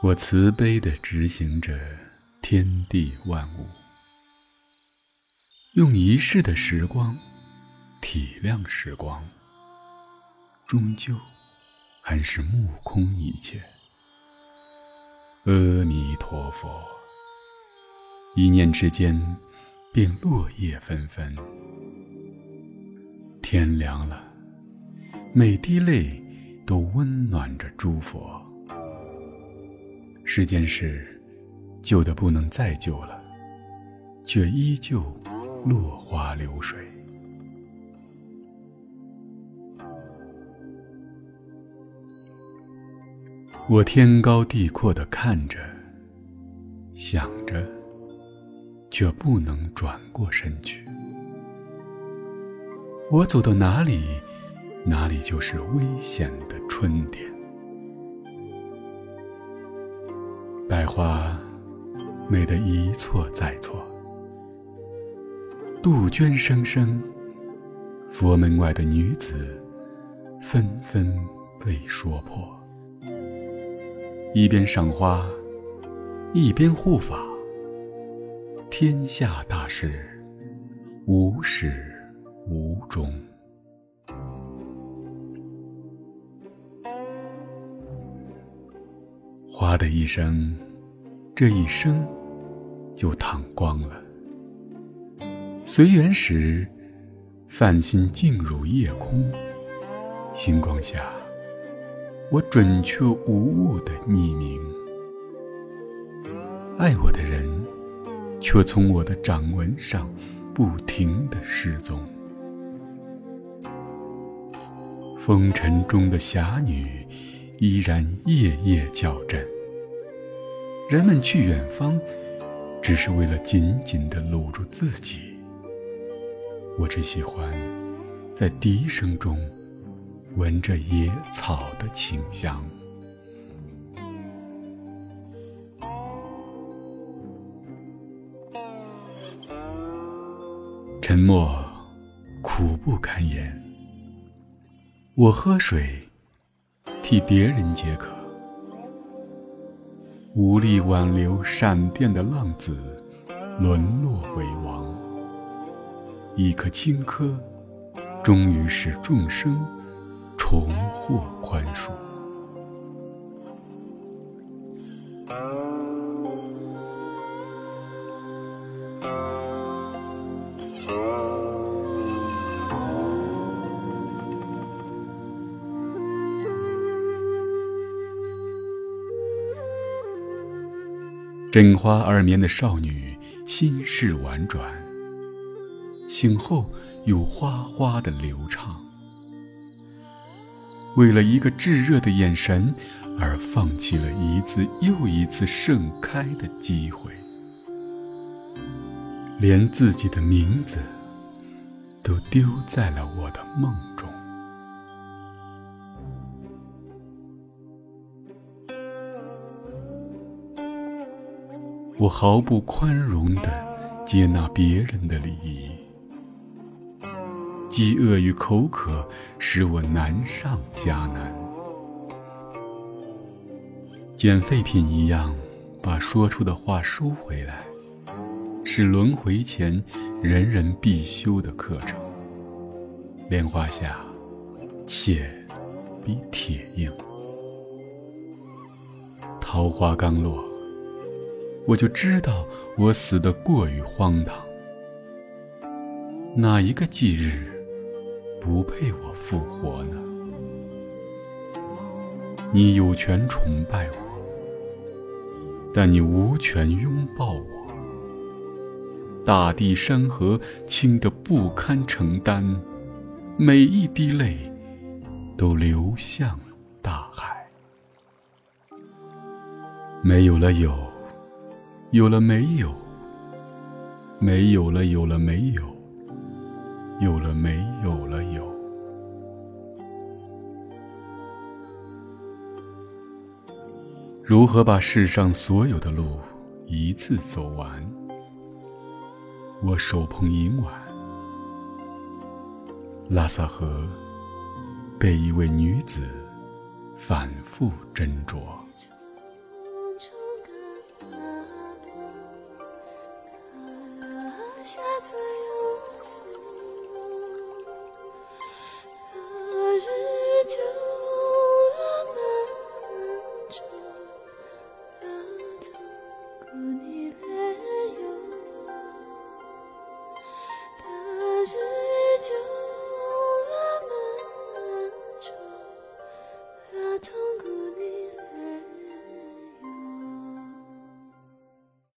我慈悲地执行着天地万物，用一世的时光体谅时光，终究还是目空一切。阿弥陀佛，一念之间，便落叶纷纷。天凉了，每滴泪都温暖着诸佛。世间事，旧的不能再旧了，却依旧落花流水。我天高地阔的看着，想着，却不能转过身去。我走到哪里，哪里就是危险的春天。百花美得一错再错，杜鹃声声，佛门外的女子纷纷被说破。一边赏花，一边护法，天下大事无始无终。啪的一声，这一生就淌光了。随缘时，泛心静如夜空，星光下，我准确无误的匿名。爱我的人，却从我的掌纹上不停的失踪。风尘中的侠女。依然夜夜叫阵。人们去远方，只是为了紧紧地搂住自己。我只喜欢在笛声中闻着野草的清香。沉默，苦不堪言。我喝水。替别人解渴，无力挽留闪电的浪子，沦落为王。一颗青稞，终于使众生重获宽恕。枕花而眠的少女，心事婉转。醒后又哗哗的流畅。为了一个炙热的眼神，而放弃了一次又一次盛开的机会，连自己的名字都丢在了我的梦我毫不宽容地接纳别人的礼仪，饥饿与口渴使我难上加难，捡废品一样把说出的话收回来，是轮回前人人必修的课程。莲花下，血比铁硬，桃花刚落。我就知道我死得过于荒唐。哪一个忌日不配我复活呢？你有权崇拜我，但你无权拥抱我。大地山河轻得不堪承担，每一滴泪都流向大海。没有了有。有了没有？没有了有了没有？有了没有了有？如何把世上所有的路一次走完？我手捧银碗，拉萨河被一位女子反复斟酌。下自由是。